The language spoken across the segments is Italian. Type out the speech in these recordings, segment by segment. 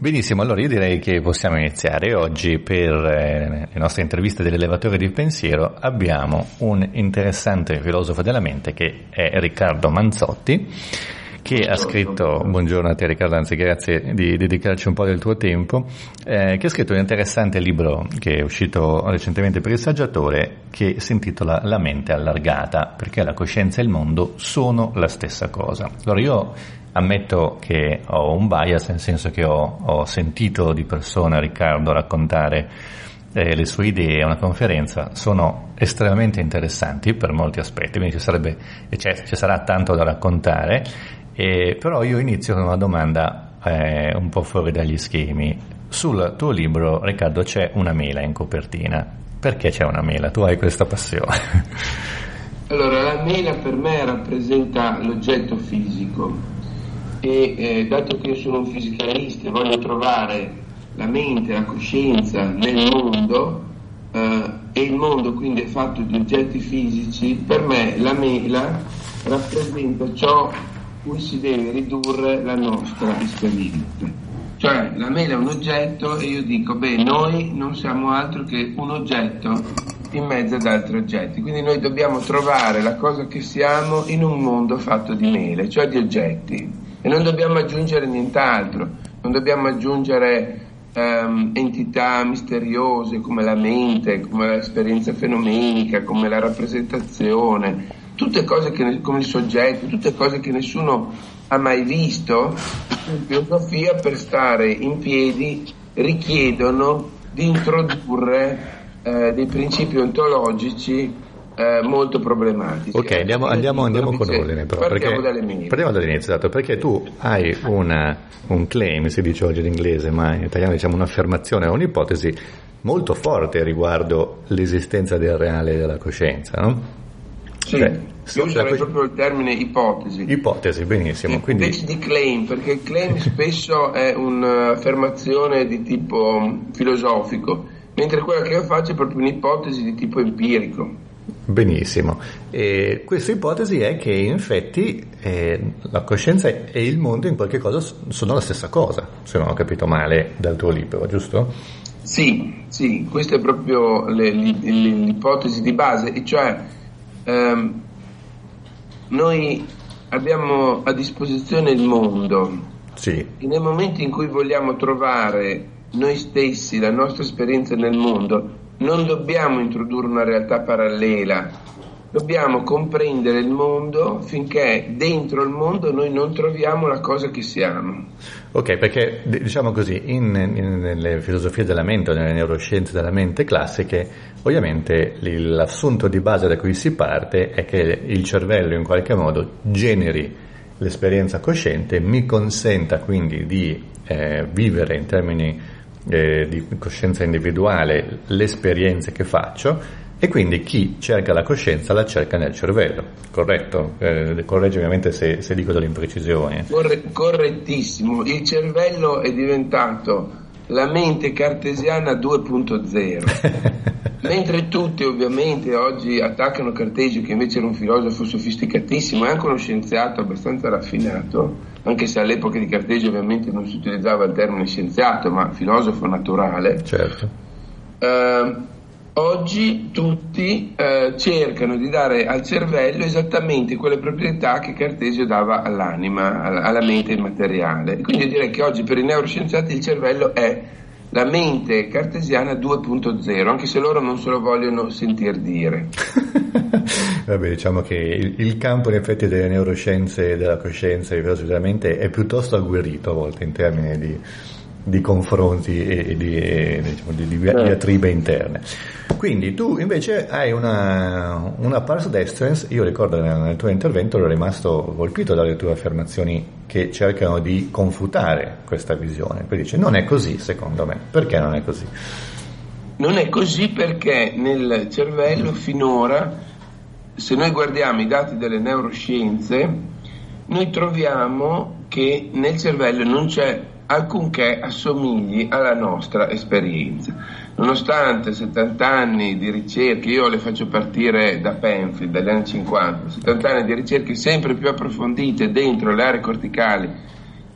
Benissimo, allora io direi che possiamo iniziare. Oggi per eh, le nostre interviste dell'elevatore di pensiero abbiamo un interessante filosofo della mente che è Riccardo Manzotti che ha scritto, buongiorno a te Riccardo, anzi grazie di dedicarci un po' del tuo tempo, eh, che ha scritto un interessante libro che è uscito recentemente per il saggiatore che si intitola La mente allargata, perché la coscienza e il mondo sono la stessa cosa. Allora io ammetto che ho un bias, nel senso che ho, ho sentito di persona Riccardo raccontare eh, le sue idee a una conferenza, sono estremamente interessanti per molti aspetti, quindi ci, sarebbe, ci sarà tanto da raccontare eh, però io inizio con una domanda eh, un po' fuori dagli schemi. Sul tuo libro, Riccardo, c'è una mela in copertina. Perché c'è una mela? Tu hai questa passione. Allora, la mela per me rappresenta l'oggetto fisico e eh, dato che io sono un fisicalista e voglio trovare la mente, la coscienza nel mondo eh, e il mondo quindi è fatto di oggetti fisici, per me la mela rappresenta ciò cui si deve ridurre la nostra esperienza. Cioè la mela è un oggetto e io dico, beh, noi non siamo altro che un oggetto in mezzo ad altri oggetti, quindi noi dobbiamo trovare la cosa che siamo in un mondo fatto di mele, cioè di oggetti, e non dobbiamo aggiungere nient'altro, non dobbiamo aggiungere um, entità misteriose come la mente, come l'esperienza fenomenica, come la rappresentazione, tutte cose che, come il soggetto, tutte cose che nessuno ha mai visto, in filosofia per stare in piedi richiedono di introdurre eh, dei principi ontologici eh, molto problematici. Ok, andiamo, andiamo, andiamo con ordine però. Partiamo dalle mie. Partiamo dall'inizio, esatto, perché tu hai una, un claim, si dice oggi in inglese, ma in italiano diciamo un'affermazione un'ipotesi molto forte riguardo l'esistenza del reale e della coscienza, no? Sì, Beh, io userei proprio il termine ipotesi. Ipotesi, benissimo. Quindi... Invece di claim, perché il claim spesso è un'affermazione di tipo filosofico, mentre quella che io faccio è proprio un'ipotesi di tipo empirico. Benissimo. E questa ipotesi è che in effetti eh, la coscienza e il mondo in qualche cosa sono la stessa cosa, se non ho capito male dal tuo libro, giusto? Sì, sì, questa è proprio le, l'ipotesi di base, e cioè ehm, noi abbiamo a disposizione il mondo sì. e nel momento in cui vogliamo trovare noi stessi, la nostra esperienza nel mondo, non dobbiamo introdurre una realtà parallela, dobbiamo comprendere il mondo finché dentro il mondo noi non troviamo la cosa che siamo. Ok, perché diciamo così, in, in, nelle filosofie della mente nelle neuroscienze della mente classiche, ovviamente l'assunto di base da cui si parte è che il cervello in qualche modo generi l'esperienza cosciente, mi consenta quindi di eh, vivere in termini eh, di coscienza individuale le esperienze che faccio e quindi chi cerca la coscienza la cerca nel cervello, corretto? Eh, correggi ovviamente se, se, dico delle imprecisioni. Corre, correttissimo, il cervello è diventato la mente cartesiana 2.0. Mentre tutti ovviamente oggi attaccano Cartesio che invece era un filosofo sofisticatissimo e anche uno scienziato abbastanza raffinato, anche se all'epoca di Cartesio ovviamente non si utilizzava il termine scienziato ma filosofo naturale. Certo. Eh, Oggi tutti eh, cercano di dare al cervello esattamente quelle proprietà che Cartesio dava all'anima, alla, alla mente immateriale. Quindi io direi che oggi per i neuroscienziati il cervello è la mente cartesiana 2.0, anche se loro non se lo vogliono sentir dire. Vabbè, diciamo che il, il, campo in effetti delle neuroscienze, della coscienza e della mente è piuttosto agguerrito a volte in termini di, di confronti e di, diciamo, di, di diatribe interne. Quindi tu invece hai una, una pars destrens, io ricordo nel, nel, tuo intervento ero rimasto colpito dalle tue affermazioni che cercano di confutare questa visione, poi dice non è così secondo me, perché non è così? Non è così perché nel cervello finora, se noi guardiamo i dati delle neuroscienze, noi troviamo che nel cervello non c'è alcunché assomigli alla nostra esperienza. Nonostante 70 anni di ricerche, io le faccio partire da Penfield, dagli anni 50, 70 anni di ricerche sempre più approfondite dentro le aree corticali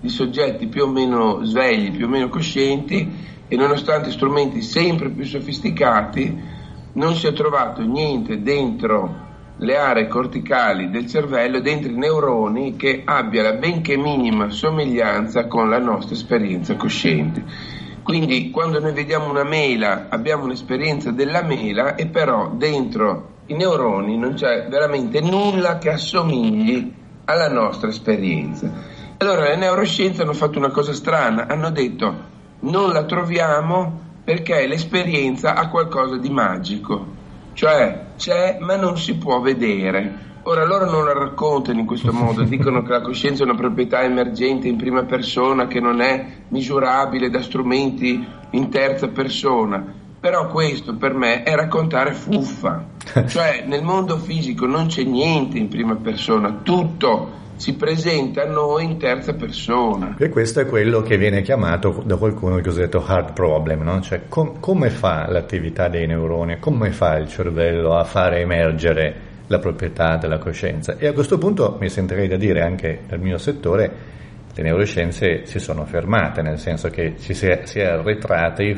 di soggetti più o meno svegli, più o meno coscienti e nonostante strumenti sempre più sofisticati non si è trovato niente dentro le aree corticali del cervello, dentro i neuroni che abbia la benché minima somiglianza con la nostra esperienza cosciente. Quindi quando noi vediamo una mela abbiamo un'esperienza della mela e però dentro i neuroni non c'è veramente nulla che assomigli alla nostra esperienza. Allora le neuroscienze hanno fatto una cosa strana, hanno detto non la troviamo perché l'esperienza ha qualcosa di magico, cioè c'è ma non si può vedere. Ora loro non la raccontano in questo modo, dicono che la coscienza è una proprietà emergente in prima persona che non è misurabile da strumenti in terza persona, però questo per me è raccontare fuffa, cioè nel mondo fisico non c'è niente in prima persona, tutto si presenta a noi in terza persona. E questo è quello che viene chiamato da qualcuno il cosiddetto hard problem, no? cioè com- come fa l'attività dei neuroni, come fa il cervello a fare emergere la proprietà della coscienza. E a questo punto mi sentirei da dire anche nel mio settore le neuroscienze si sono fermate, nel senso che ci si è, si è arretrati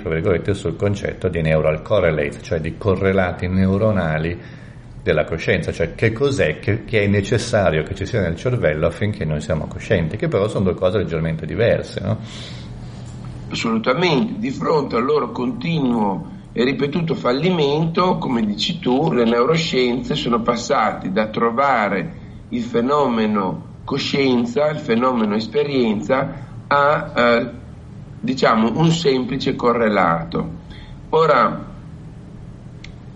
sul concetto di neural correlate, cioè di correlati neuronali della coscienza, cioè che cos'è che, che, è necessario che ci sia nel cervello affinché noi siamo coscienti, che però sono due cose leggermente diverse. No? Assolutamente, di fronte al loro continuo e ripetuto fallimento, come dici tu, le neuroscienze sono passate da trovare il fenomeno coscienza, il fenomeno esperienza, a eh, diciamo un semplice correlato. Ora,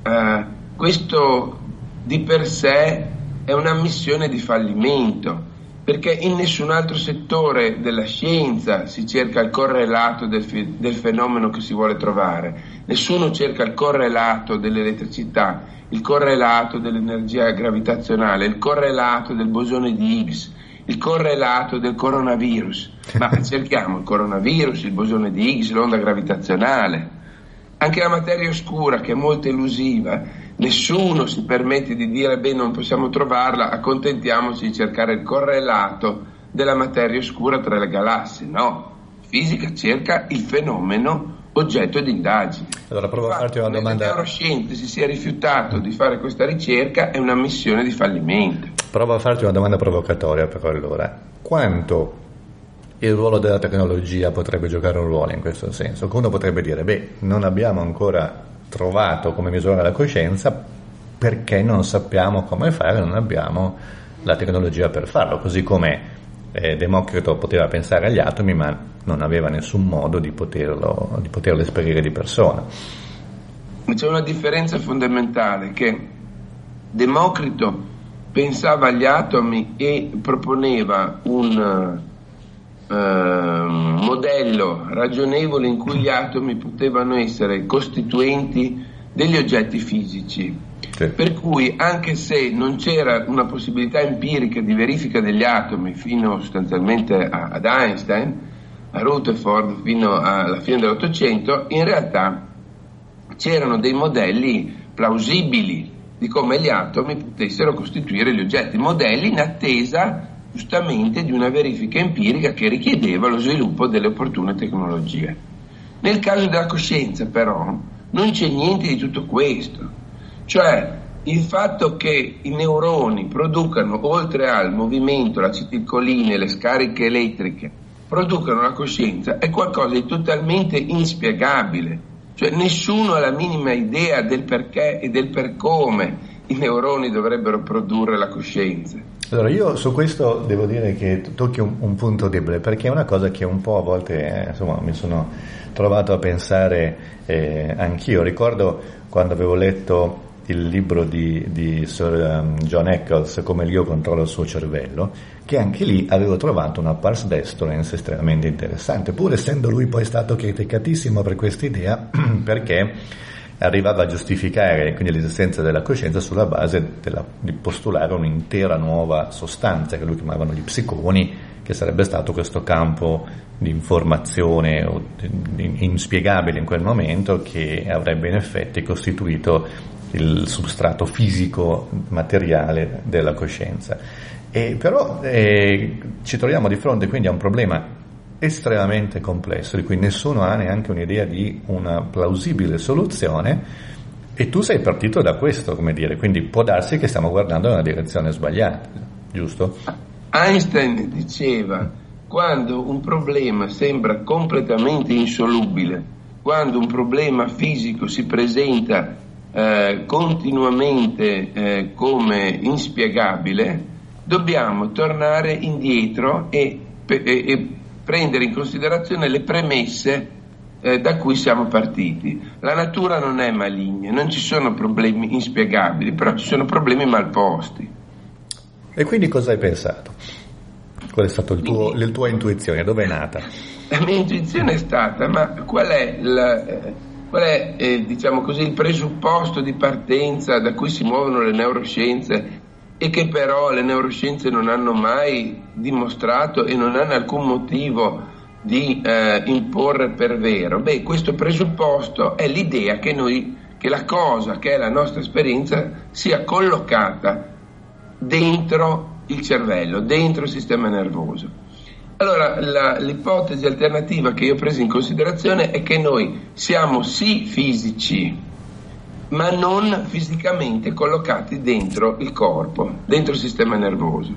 eh, questo di per sé è una missione di fallimento, perché in nessun altro settore della scienza si cerca il correlato del, fe- del fenomeno che si vuole trovare, nessuno cerca il correlato dell'elettricità, il correlato dell'energia gravitazionale, il correlato del bosone di Higgs, il correlato del coronavirus, ma cerchiamo il coronavirus, il bosone di Higgs, l'onda gravitazionale, anche la materia oscura che è molto elusiva nessuno si permette di dire beh non possiamo trovarla, accontentiamoci di cercare il correlato della materia oscura tra le galassie, no, fisica cerca il fenomeno oggetto di indagine. Allora provo a farti una domanda. Se neuroscienze si sia rifiutato di fare questa ricerca è una missione di fallimento. Provo a farti una domanda provocatoria però allora. Quanto il ruolo della tecnologia potrebbe giocare un ruolo in questo senso? Uno potrebbe dire, beh, non abbiamo ancora trovato come misurare la coscienza perché non sappiamo come fare, non abbiamo la tecnologia per farlo, così come eh, Democrito poteva pensare agli atomi ma non aveva nessun modo di poterlo, di poterlo esperire di persona. C'è una differenza fondamentale che Democrito pensava agli atomi e proponeva un modello ragionevole in cui gli atomi potevano essere costituenti degli oggetti fisici. Sì. Per cui anche se non c'era una possibilità empirica di verifica degli atomi fino sostanzialmente a, ad Einstein, a Rutherford fino alla fine dell'Ottocento, in realtà c'erano dei modelli plausibili di come gli atomi potessero costituire gli oggetti, modelli in attesa giustamente di una verifica empirica che richiedeva lo sviluppo delle opportune tecnologie. Nel caso della coscienza però non c'è niente di tutto questo, cioè il fatto che i neuroni producano oltre al movimento, l'acetilcolina e le scariche elettriche, producano la coscienza è qualcosa di totalmente inspiegabile, cioè nessuno ha la minima idea del perché e del per come i neuroni dovrebbero produrre la coscienza. Allora, io su questo devo dire che tocchi un, un, punto debole, perché è una cosa che un po' a volte eh, insomma, mi sono trovato a pensare eh, anch'io. Ricordo quando avevo letto il libro di, di Sir um, John Eccles, Come l'io controllo il suo cervello, che anche lì avevo trovato una pars destrens estremamente interessante, pur essendo lui poi stato criticatissimo per questa idea, perché arrivava a giustificare quindi l'esistenza della coscienza sulla base della, di postulare un'intera nuova sostanza che lui chiamavano gli psiconi, che sarebbe stato questo campo di informazione inspiegabile in quel momento che avrebbe in effetti costituito il substrato fisico materiale della coscienza. E però eh, ci troviamo di fronte quindi a un problema estremamente complesso, di cui nessuno ha neanche un'idea di una plausibile soluzione, e tu sei partito da questo, come dire, quindi può darsi che stiamo guardando nella direzione sbagliata, giusto? Einstein diceva, quando un problema sembra completamente insolubile, quando un problema fisico si presenta eh, continuamente eh, come inspiegabile, dobbiamo tornare indietro e, e, e prendere in considerazione le premesse eh, da cui siamo partiti. La natura non è maligna, non ci sono problemi inspiegabili, però ci sono problemi mal posti. E quindi cosa hai pensato? Qual è stata la tua intuizione? Dove è nata? La mia intuizione è stata, ma qual è, la, qual è eh, diciamo così, il presupposto di partenza da cui si muovono le neuroscienze e che però le neuroscienze non hanno mai dimostrato e non hanno alcun motivo di eh, imporre per vero? Beh, questo presupposto è l'idea che noi, che la cosa, che è la nostra esperienza, sia collocata dentro il cervello, dentro il sistema nervoso. Allora, la, l'ipotesi alternativa che io ho preso in considerazione è che noi siamo sì fisici, ma non fisicamente collocati dentro il corpo, dentro il sistema nervoso.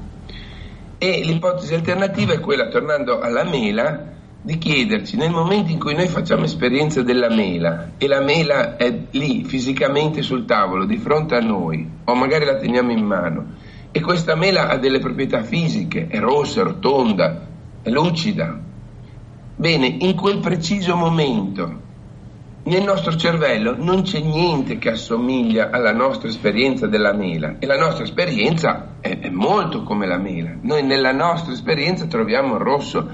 E l'ipotesi alternativa è quella, tornando alla mela, di chiederci nel momento in cui noi facciamo esperienza della mela e la mela è lì fisicamente sul tavolo di fronte a noi, o magari la teniamo in mano, e questa mela ha delle proprietà fisiche, è rossa, rotonda, è lucida. Bene, in quel preciso momento nel nostro cervello non c'è niente che assomiglia alla nostra esperienza della mela e la nostra esperienza è, è, molto come la mela. Noi nella nostra esperienza troviamo il rosso,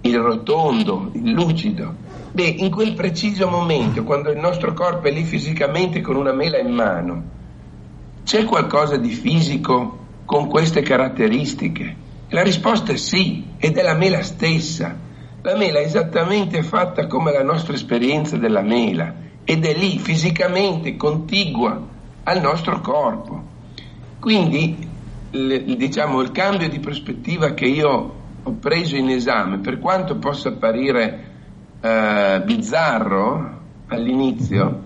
il rotondo, il lucido. Beh, in quel preciso momento, quando il nostro corpo è lì fisicamente con una mela in mano, c'è qualcosa di fisico con queste caratteristiche? La risposta è sì, ed è la mela stessa. La mela è esattamente fatta come la nostra esperienza della mela ed è lì fisicamente contigua al nostro corpo. Quindi, il, diciamo, il cambio di prospettiva che io ho preso in esame, per quanto possa apparire eh, bizzarro all'inizio,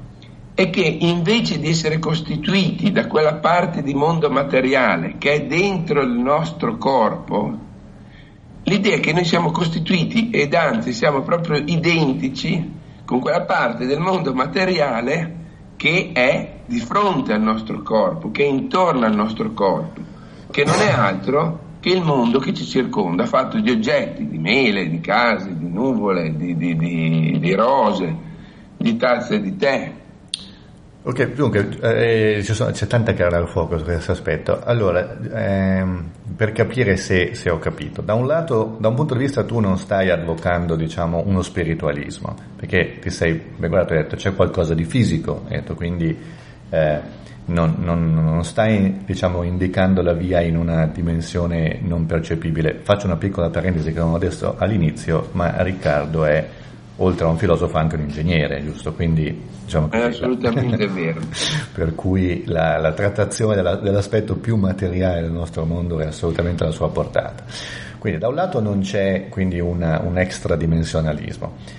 è che invece di essere costituiti da quella parte di mondo materiale che è dentro il nostro corpo, L'idea che noi siamo costituiti ed anzi siamo proprio identici con quella parte del mondo materiale che è di fronte al nostro corpo, che è intorno al nostro corpo, che non è altro che il mondo che ci circonda, fatto di oggetti, di mele, di case, di nuvole, di, di, di, di rose, di tazze di tè, Ok, dunque eh, c'è tanta carne al fuoco su questo aspetto. Allora, ehm, per capire se, se, ho capito, da un lato, da un punto di vista tu non stai advocando, diciamo, uno spiritualismo, perché ti sei, beh, guarda, hai detto c'è qualcosa di fisico, detto, quindi eh, non, non, non, stai, diciamo, indicando la via in una dimensione non percepibile. Faccio una piccola parentesi che non ho detto all'inizio, ma Riccardo è oltre a un filosofo anche un ingegnere, giusto? Quindi diciamo così, è assolutamente la... vero. per cui la, la trattazione della, dell'aspetto più materiale del nostro mondo è assolutamente alla sua portata. Quindi da un lato non c'è quindi una, un extradimensionalismo.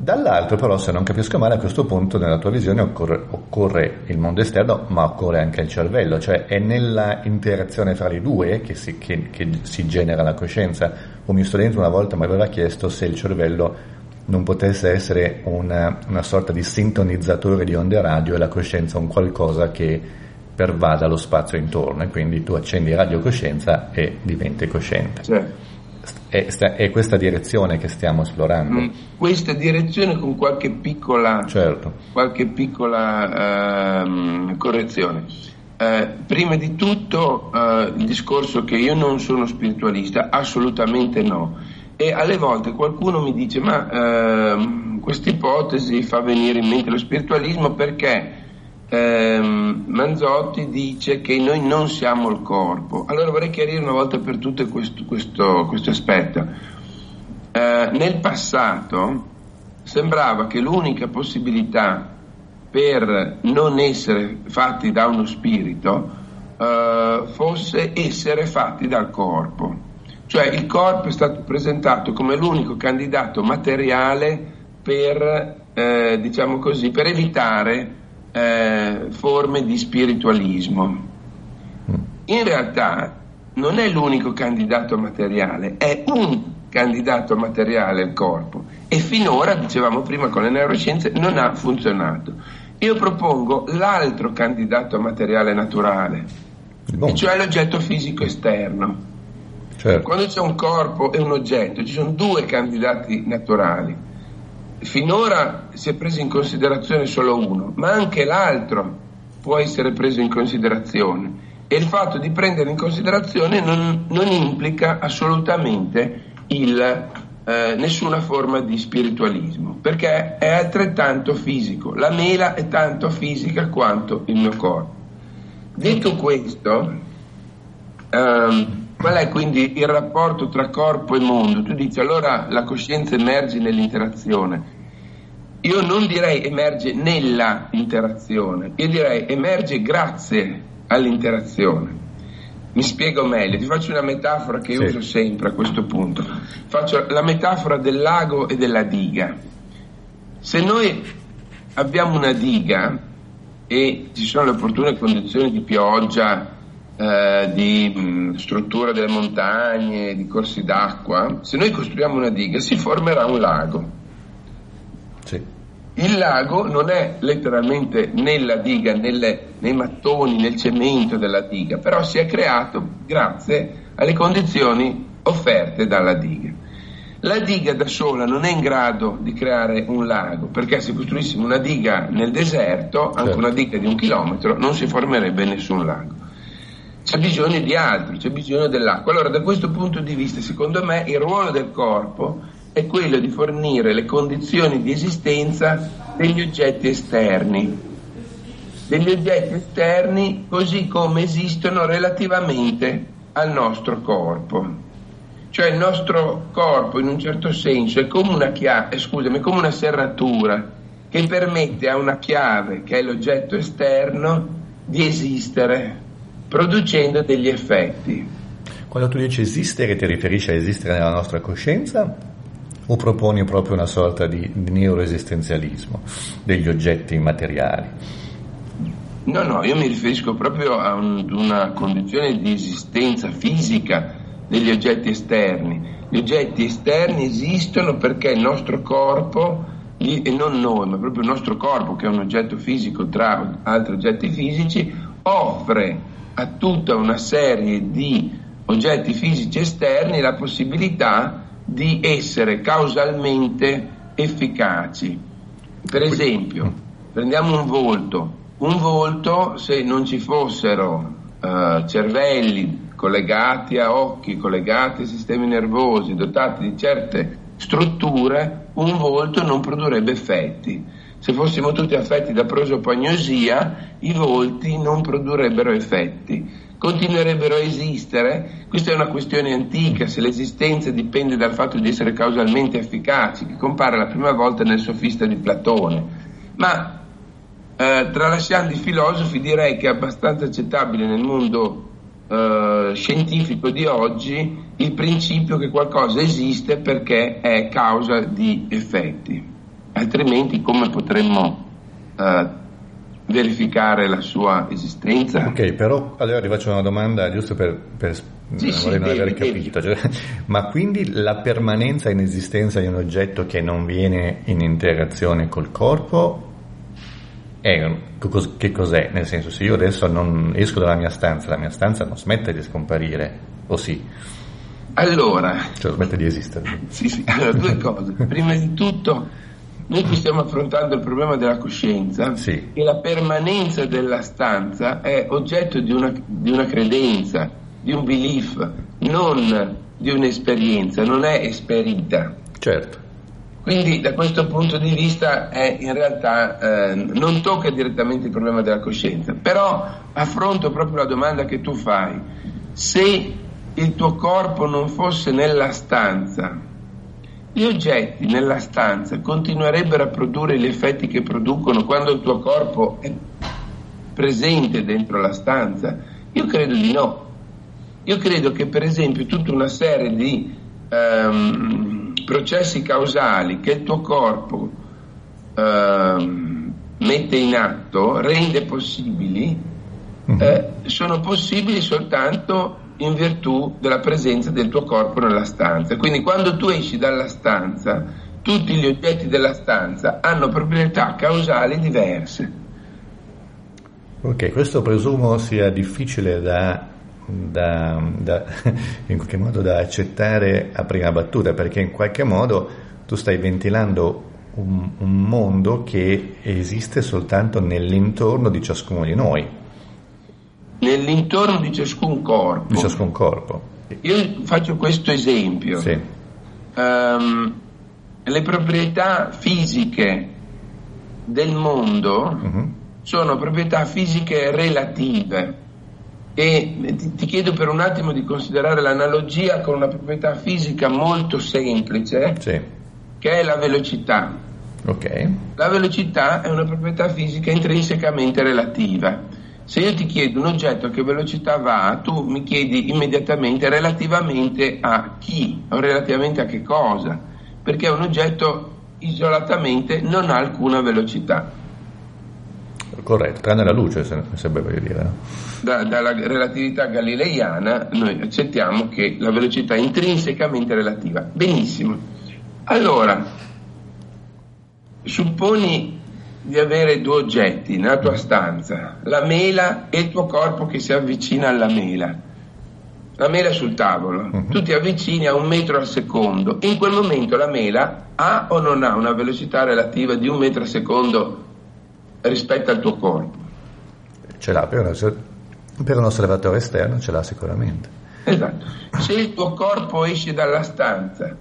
Dall'altro però, se non capisco male, a questo punto nella tua visione occorre, occorre, il mondo esterno, ma occorre anche il cervello, cioè è nella interazione fra i due che si, che, che si genera la coscienza. Un mio studente una volta mi aveva chiesto se il cervello non potesse essere una, una sorta di sintonizzatore di onde radio e la coscienza un qualcosa che pervada lo spazio intorno e quindi tu accendi radiocoscienza e diventi cosciente. Certo. È, è, questa direzione che stiamo esplorando. Mm, questa direzione con qualche piccola, certo. qualche piccola uh, correzione. Uh, prima di tutto uh, il discorso che io non sono spiritualista, assolutamente no e alle volte qualcuno mi dice ma ehm, questa ipotesi fa venire in mente lo spiritualismo perché ehm, Manzotti dice che noi non siamo il corpo. Allora vorrei chiarire una volta per tutte questo, questo, questo aspetto. Eh, nel passato sembrava che l'unica possibilità per non essere fatti da uno spirito eh, fosse essere fatti dal corpo Cioè il corpo è stato presentato come l'unico candidato materiale per, eh, diciamo così, per evitare eh, forme di spiritualismo. Mm. In realtà non è l'unico candidato materiale, è un candidato materiale il corpo e finora, dicevamo prima con le neuroscienze, non ha funzionato. Io propongo l'altro candidato materiale naturale, cioè l'oggetto fisico esterno. Certo. Quando c'è un corpo e un oggetto, ci sono due candidati naturali. Finora si è preso in considerazione solo uno, ma anche l'altro può essere preso in considerazione. E il fatto di prendere in considerazione non, non implica assolutamente il, eh, nessuna forma di spiritualismo, perché è altrettanto fisico. La mela è tanto fisica quanto il mio corpo. Detto questo, ehm, qual è quindi il rapporto tra corpo e mondo? Tu dici allora la coscienza emerge nell'interazione. Io non direi emerge nella interazione, io direi emerge grazie all'interazione. Mi spiego meglio, ti faccio una metafora che sì. uso sempre a questo punto. Faccio la metafora del lago e della diga. Se noi abbiamo una diga e ci sono le opportune condizioni di pioggia, eh, di mh, struttura delle montagne, di corsi d'acqua, se noi costruiamo una diga si formerà un lago. Sì. Il lago non è letteralmente nella diga, nelle, nei mattoni, nel cemento della diga, però si è creato grazie alle condizioni offerte dalla diga. La diga da sola non è in grado di creare un lago, perché se costruissimo una diga nel deserto, anche certo. una diga di un chilometro, non si formerebbe nessun lago. C'è bisogno di altro, c'è bisogno dell'acqua. Allora, da questo punto di vista, secondo me, il ruolo del corpo è quello di fornire le condizioni di esistenza degli oggetti esterni, degli oggetti esterni così come esistono relativamente al nostro corpo. Cioè il nostro corpo in un certo senso è come una chiave, eh, scusami, come una serratura che permette a una chiave, che è l'oggetto esterno, di esistere, producendo degli effetti. Quando tu dici esistere ti riferisci a esistere nella nostra coscienza o proponi proprio una sorta di, neuroesistenzialismo degli oggetti immateriali? No, no, io mi riferisco proprio a un, una condizione di esistenza fisica degli oggetti esterni. Gli oggetti esterni esistono perché il nostro corpo, e non noi, ma proprio il nostro corpo, che è un oggetto fisico tra altri oggetti fisici, offre a tutta una serie di oggetti fisici esterni la possibilità di essere causalmente efficaci. Per esempio, prendiamo un volto. Un volto, se non ci fossero uh, cervelli collegati a occhi, collegati a sistemi nervosi, dotati di certe strutture, un volto non produrrebbe effetti. Se fossimo tutti affetti da prosopagnosia, i volti non produrrebbero effetti continuerebbero a esistere? Questa è una questione antica, se l'esistenza dipende dal fatto di essere causalmente efficaci, che compare la prima volta nel sofista di Platone. Ma eh, tralasciando i filosofi direi che è abbastanza accettabile nel mondo eh, scientifico di oggi il principio che qualcosa esiste perché è causa di effetti, altrimenti come potremmo eh, verificare la sua esistenza. Ok, però allora ti faccio una domanda giusto per, per sì, sì, non aver capito. Cioè, ma quindi la permanenza in esistenza di un oggetto che non viene in interazione col corpo è, che cos'è? Nel senso, se io adesso non esco dalla mia stanza, la mia stanza non smette di scomparire, o sì? Allora... Cioè smette di esistere. Sì, sì, allora due cose. Prima di tutto noi qui stiamo affrontando il problema della coscienza sì. e la permanenza della stanza è oggetto di una, di una credenza, di un belief, non di un'esperienza, non è esperita. Certo. Quindi da questo punto di vista è, in realtà eh, non tocca direttamente il problema della coscienza, però affronto proprio la domanda che tu fai. Se il tuo corpo non fosse nella stanza, gli oggetti nella stanza continuerebbero a produrre gli effetti che producono quando il tuo corpo è presente dentro la stanza? Io credo di no. Io credo che per esempio tutta una serie di ehm, processi causali che il tuo corpo ehm, mette in atto, rende possibili, uh-huh. eh, sono possibili soltanto in virtù della presenza del tuo corpo nella stanza. Quindi quando tu esci dalla stanza, tutti gli oggetti della stanza hanno proprietà causali diverse. Ok, questo presumo sia difficile da da, da, in qualche modo da accettare a prima battuta, perché in qualche modo tu stai ventilando un, un mondo che esiste soltanto nell'intorno di ciascuno di noi. Nell'intorno di ciascun corpo. Di ciascun corpo. Io faccio questo esempio. Sì. Um, le proprietà fisiche del mondo uh-huh. sono proprietà fisiche relative e ti, ti, chiedo per un attimo di considerare l'analogia con una proprietà fisica molto semplice, sì. che è la velocità. Okay. La velocità è una proprietà fisica intrinsecamente relativa. Se io ti chiedo un oggetto a che velocità va, tu mi chiedi immediatamente relativamente a chi o relativamente a che cosa, perché un oggetto isolatamente non ha alcuna velocità. Corretto, tranne la luce, se, se voglio dire. Da, dalla relatività galileiana noi accettiamo che la velocità è intrinsecamente relativa. Benissimo. Allora, supponi di avere due oggetti nella tua stanza, la mela e il tuo corpo che si avvicina alla mela. La mela è sul tavolo, uh-huh. tu ti avvicini a un metro al secondo, in quel momento la mela ha o non ha una velocità relativa di un metro al secondo rispetto al tuo corpo. Ce l'ha per, per un osservatore esterno, ce l'ha sicuramente. Esatto. Se il tuo corpo esce dalla stanza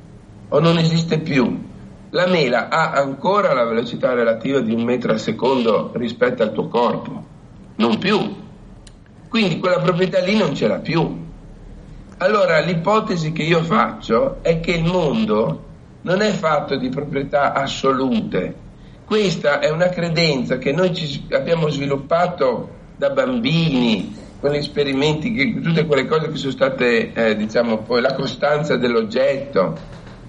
o non esiste più, la mela ha ancora la velocità relativa di un metro al secondo rispetto al tuo corpo, non più. Quindi quella proprietà lì non ce l'ha più. Allora l'ipotesi che io faccio è che il mondo non è fatto di proprietà assolute, questa è una credenza che noi abbiamo sviluppato da bambini, con gli esperimenti, tutte quelle cose che sono state, eh, diciamo, poi la costanza dell'oggetto,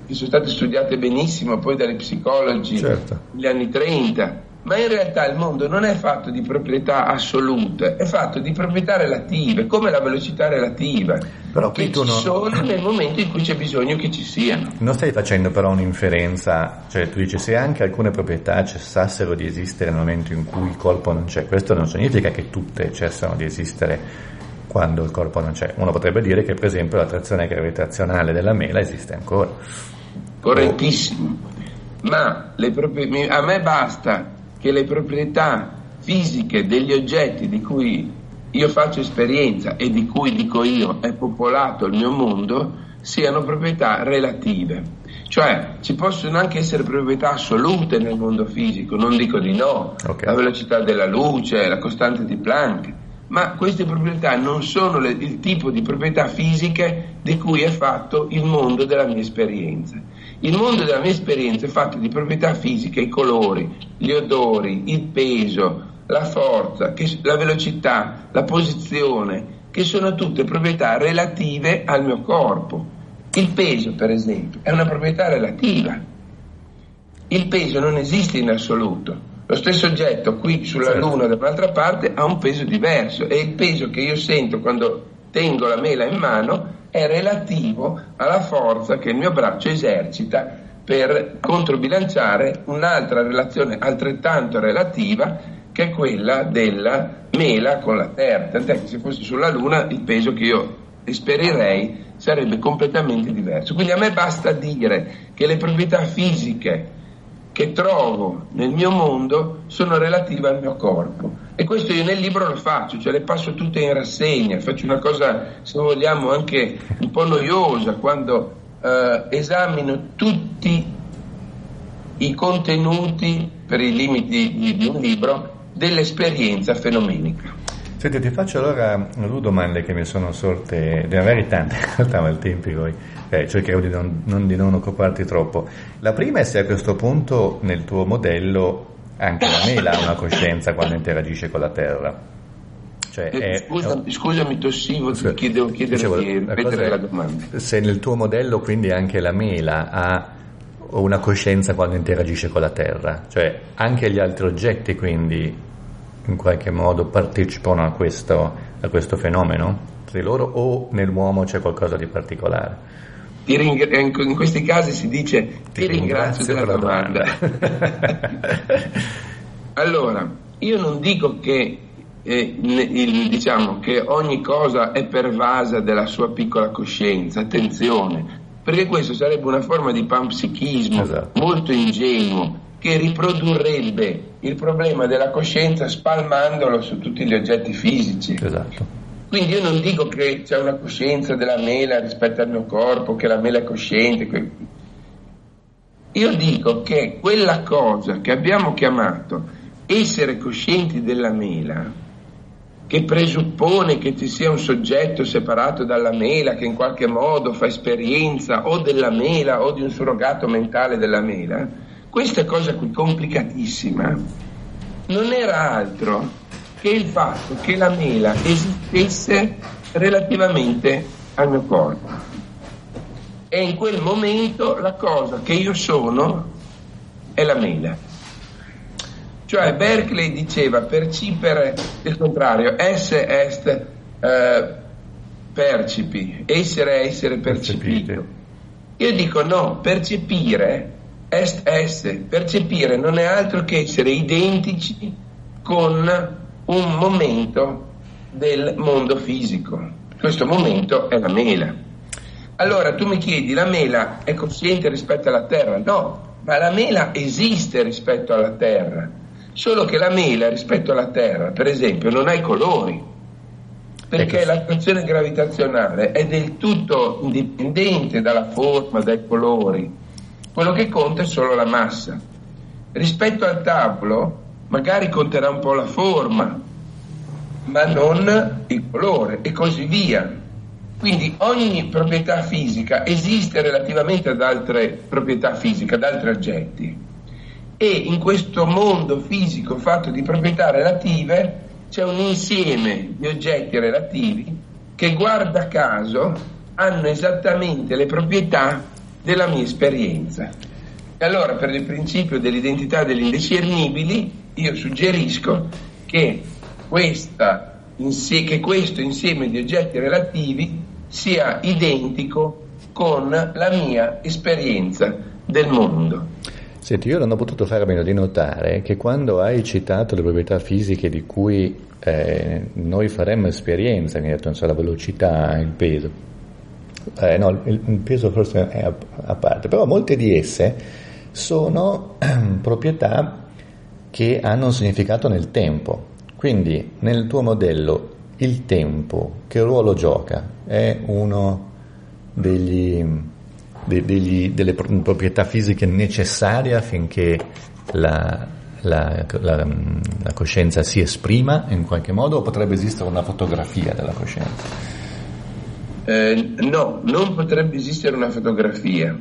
che sono state studiate benissimo poi dagli psicologi certo. negli anni 30 ma in realtà il mondo non è fatto di proprietà assolute, è fatto di proprietà relative, come la velocità relativa, però che ci non... sono nel momento in cui c'è bisogno che ci siano. Non stai facendo però un'inferenza, cioè tu dici se anche alcune proprietà cessassero di esistere nel momento in cui il corpo non c'è, questo non significa che tutte cessano di esistere quando il corpo non c'è. Uno potrebbe dire che per esempio l'attrazione gravitazionale della mela esiste ancora. Correttissimo, ma proprie... a me basta che le proprietà fisiche degli oggetti di cui io faccio esperienza e di cui dico io è popolato il mio mondo siano proprietà relative. Cioè ci possono anche essere proprietà assolute nel mondo fisico, non dico di no, okay. la velocità della luce, la costante di Planck, ma queste proprietà non sono le, il tipo di proprietà fisiche di cui è fatto il mondo della mia esperienza. Il mondo della mia esperienza è fatto di proprietà fisiche, i colori, gli odori, il peso, la forza, che, la velocità, la posizione, che sono tutte proprietà relative al mio corpo. Il peso, per esempio, è una proprietà relativa. Il peso non esiste in assoluto. Lo stesso oggetto qui sulla certo. Luna da un'altra parte ha un peso diverso e il peso che io sento quando tengo la mela in mano è relativo alla forza che il mio braccio esercita per controbilanciare un'altra relazione altrettanto relativa che è quella della mela con la Terra, tant'è che se fossi sulla Luna il peso che io esperirei sarebbe completamente diverso. Quindi a me basta dire che le proprietà fisiche che trovo nel mio mondo sono relative al mio corpo. E questo io nel libro lo faccio, cioè le passo tutte in rassegna, faccio una cosa, se vogliamo, anche un po' noiosa quando eh, esamino tutti i contenuti, per i limiti di, di un libro, dell'esperienza fenomenica. Senti, ti faccio allora due domande che mi sono sorte, ne avevi tante in realtà, ma il tempo poi eh, cercherò di non, non, di non occuparti troppo. La prima è se a questo punto nel tuo modello anche la mela ha una coscienza quando interagisce con la Terra. Cioè è, scusami, è... scusami, tossivo, ti devo chiedere dicevo, di ripetere la, la domanda. Se nel tuo modello quindi anche la mela ha una coscienza quando interagisce con la Terra, cioè anche gli altri oggetti quindi in qualche modo partecipano a questo, a questo fenomeno tra loro o nell'uomo c'è qualcosa di particolare? In questi casi si dice ti, ti ringrazio, ringrazio della domanda. domanda. allora, io non dico che, eh, il, diciamo, che ogni cosa è pervasa della sua piccola coscienza, attenzione, perché questo sarebbe una forma di panpsichismo esatto. molto ingenuo che riprodurrebbe il problema della coscienza spalmandolo su tutti gli oggetti fisici. Esatto. Quindi io non dico che c'è una coscienza della mela rispetto al mio corpo, che la mela è cosciente. Io dico che quella cosa che abbiamo chiamato essere coscienti della mela, che presuppone che ci sia un soggetto separato dalla mela che in qualche modo fa esperienza o della mela o di un surrogato mentale della mela, questa cosa qui complicatissima non era altro che il fatto che la mela esistesse relativamente al mio corpo. E in quel momento la cosa che io sono è la mela. Cioè Berkeley diceva percipere il contrario, esse est eh, percipi, essere essere percepito. Io dico no, percepire est esse, percepire non è altro che essere identici con un momento del mondo fisico. Questo momento è la mela. Allora tu mi chiedi, la mela è cosciente rispetto alla Terra? No, ma la mela esiste rispetto alla Terra, solo che la mela rispetto alla Terra, per esempio, non ha i colori, perché l'attrazione gravitazionale è del tutto indipendente dalla forma, dai colori, quello che conta è solo la massa. Rispetto al tavolo, magari conterà un po' la forma, ma non il colore e così via. Quindi ogni proprietà fisica esiste relativamente ad altre proprietà fisiche, ad altri oggetti. E in questo mondo fisico fatto di proprietà relative c'è un insieme di oggetti relativi che guarda caso hanno esattamente le proprietà della mia esperienza. E allora per il principio dell'identità degli indiscernibili io suggerisco che, questa, che questo insieme di oggetti relativi sia identico con la mia esperienza del mondo. Senti, io non ho potuto fare a meno di notare che quando hai citato le proprietà fisiche di cui eh, noi faremmo esperienza, mi hai detto, so, la velocità, il peso, eh, no, il, il, peso forse è a, a parte, però molte di esse sono proprietà che hanno un significato nel tempo. Quindi nel tuo modello il tempo che ruolo gioca? È uno degli, de, degli, delle proprietà fisiche necessarie affinché la, la, la, la, coscienza si esprima in qualche modo o potrebbe esistere una fotografia della coscienza? Eh, no, non potrebbe esistere una fotografia,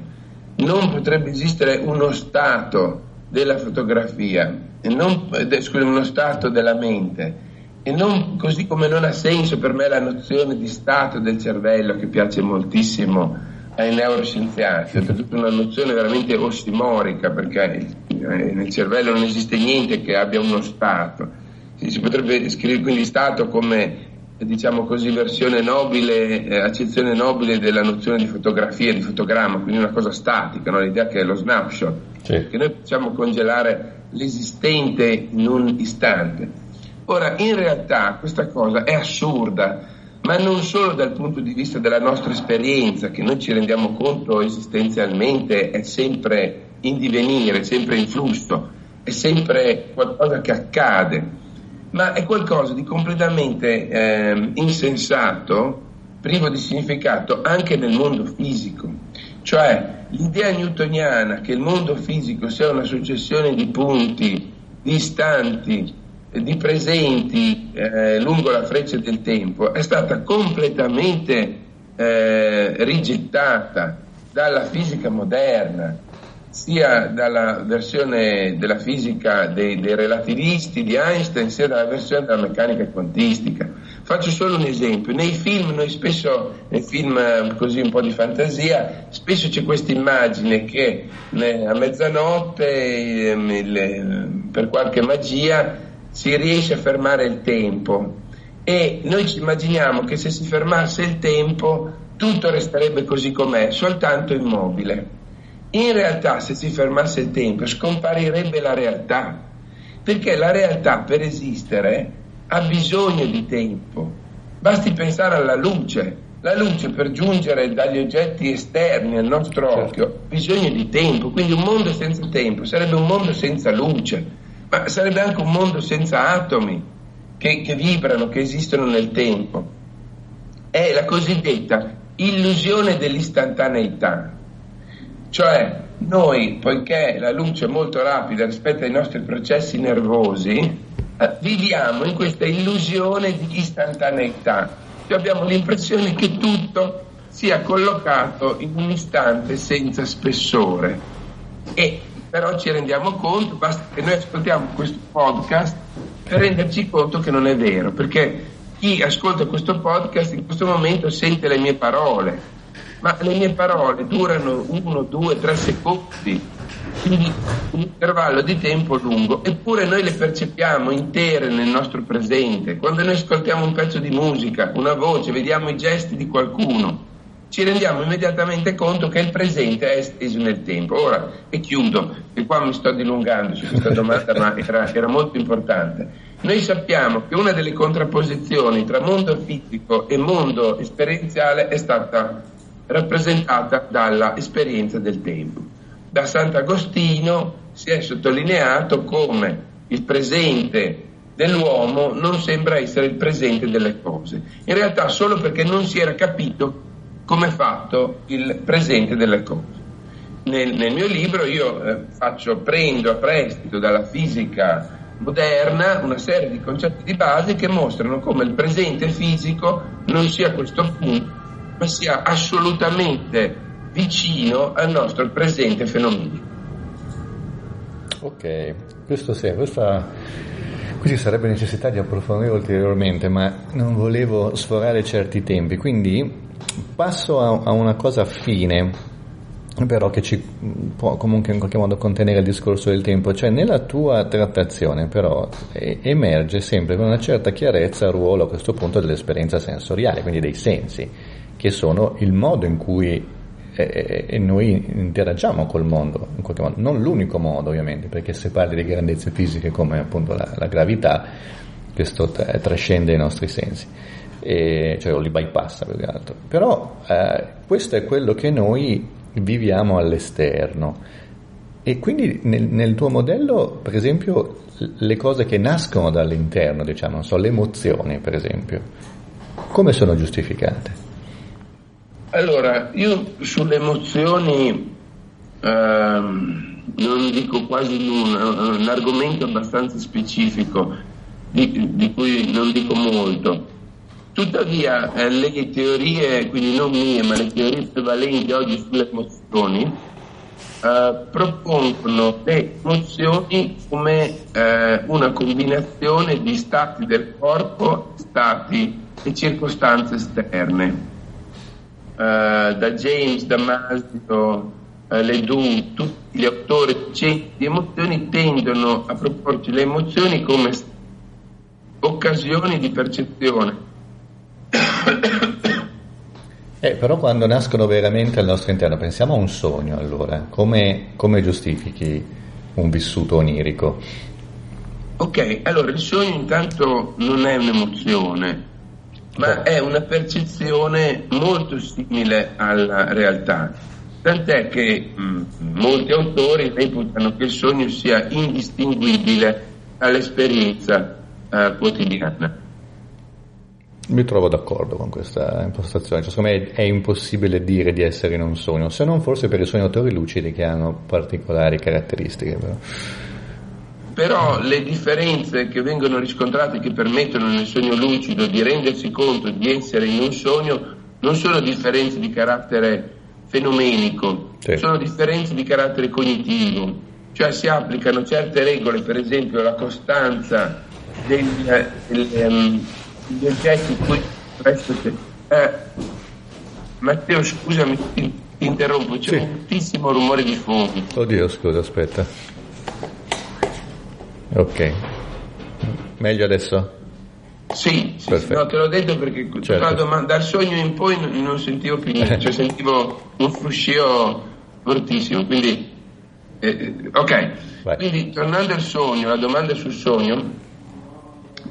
non potrebbe esistere uno stato della fotografia, non, scusa, uno stato della mente. E non, così come non ha senso per me la nozione di stato del cervello che piace moltissimo ai neuroscienziati, è tutta una nozione veramente ossimorica perché nel cervello non esiste niente che abbia uno stato. Si potrebbe scrivere quindi stato come diciamo così, versione nobile, eh, accezione nobile della nozione di fotografia, di fotogramma, quindi una cosa statica, no? l'idea che è lo snapshot, sì. che noi possiamo congelare l'esistente in un istante. Ora, in realtà questa cosa è assurda, ma non solo dal punto di vista della nostra esperienza, che noi ci rendiamo conto esistenzialmente è sempre in divenire, sempre in flusso, è sempre qualcosa che accade ma è qualcosa di completamente eh, insensato, privo di significato anche nel mondo fisico. Cioè l'idea newtoniana che il mondo fisico sia una successione di punti, di istanti, di presenti eh, lungo la freccia del tempo è stata completamente eh, rigettata dalla fisica moderna sia dalla versione della fisica dei, dei, relativisti di Einstein sia dalla versione della meccanica quantistica. Faccio solo un esempio, nei film, noi spesso, nei film eh, così un po' di fantasia, spesso c'è questa immagine che a mezzanotte ehm, per qualche magia si riesce a fermare il tempo. E noi ci immaginiamo che se si fermasse il tempo tutto resterebbe così com'è, soltanto immobile. In realtà se si fermasse il tempo scomparirebbe la realtà, perché la realtà per esistere ha bisogno di tempo. Basti pensare alla luce. La luce per giungere dagli oggetti esterni al nostro certo. occhio ha bisogno di tempo, quindi un mondo senza tempo sarebbe un mondo senza luce, ma sarebbe anche un mondo senza atomi che, che vibrano, che esistono nel tempo. È la cosiddetta illusione dell'istantaneità, cioè noi, poiché la luce è molto rapida rispetto ai nostri processi nervosi, viviamo in questa illusione di istantaneità, cioè abbiamo l'impressione che tutto sia collocato in un istante senza spessore. E però ci rendiamo conto, basta che noi ascoltiamo questo podcast per renderci conto che non è vero, perché chi ascolta questo podcast in questo momento sente le mie parole, ma le mie parole durano uno, due, tre secondi quindi un intervallo di tempo lungo, eppure noi le percepiamo intere nel nostro presente. Quando noi ascoltiamo un pezzo di musica, una voce, vediamo i gesti di qualcuno, ci rendiamo immediatamente conto che il presente è esteso nel tempo. Ora, e chiudo, e qua mi sto dilungando su questa domanda, ma era, era molto importante. Noi sappiamo che una delle contrapposizioni tra mondo fisico e mondo esperienziale è stata rappresentata dalla esperienza del tempo da Sant'Agostino si è sottolineato come il presente dell'uomo non sembra essere il presente delle cose. In realtà solo perché non si era capito come è fatto il presente delle cose. Nel, nel mio libro io eh, faccio, prendo a prestito dalla fisica moderna una serie di concetti di base che mostrano come il presente fisico non sia questo punto, ma sia assolutamente vicino al nostro presente fenomeno. Ok, questo sì, questa, qui ci sarebbe necessità di approfondire ulteriormente, ma non volevo sforare certi tempi, quindi passo a, a una cosa fine però che ci può comunque in qualche modo contenere il discorso del tempo, cioè nella tua trattazione però emerge sempre con una certa chiarezza il ruolo a questo punto dell'esperienza sensoriale, quindi dei sensi, che sono il modo in cui e, e, noi interagiamo col mondo in qualche modo, non l'unico modo ovviamente, perché se parli di grandezze fisiche come appunto la, la gravità, questo trascende i nostri sensi, e, cioè o li bypassa più che altro. Però eh, questo è quello che noi viviamo all'esterno. E quindi nel, nel, tuo modello, per esempio, le cose che nascono dall'interno, diciamo, so, le emozioni, per esempio, come sono giustificate? Allora, io sulle emozioni ehm, non dico quasi nulla, è un argomento abbastanza specifico di, di cui non dico molto. Tuttavia eh, le teorie, quindi non mie, ma le teorie prevalenti oggi sulle emozioni, eh, propongono le emozioni come eh, una combinazione di stati del corpo, stati e circostanze esterne da James, Damasio, uh, Ledoux, tutti gli autori di emozioni tendono a proporci le emozioni come occasioni di percezione. Eh, però quando nascono veramente al nostro interno, pensiamo a un sogno allora, come, come giustifichi un vissuto onirico? Ok, allora il sogno intanto non è un'emozione, ma è una percezione molto simile alla realtà. Tant'è che mh, molti autori reputano che il sogno sia indistinguibile dall'esperienza eh, quotidiana. Mi trovo d'accordo con questa impostazione, cioè, secondo me è impossibile dire di essere in un sogno, se non forse per i sognatori lucidi che hanno particolari caratteristiche. Però però le differenze che vengono riscontrate che permettono nel sogno lucido di rendersi conto di essere in un sogno non sono differenze di carattere fenomenico, sì. sono differenze di carattere cognitivo, cioè si applicano certe regole, per esempio la costanza del, del, um, gli oggetti in cui eh, Matteo scusami ti, ti interrompo c'è sì. un fortissimo rumore di fuoco oddio scusa aspetta ok meglio adesso? Sì, sì, sì no, te l'ho detto perché certo. domanda, dal sogno in poi non, non sentivo più niente, cioè sentivo un fruscio fortissimo, quindi eh, eh ok, Vai. quindi tornando al sogno, la domanda sul sogno,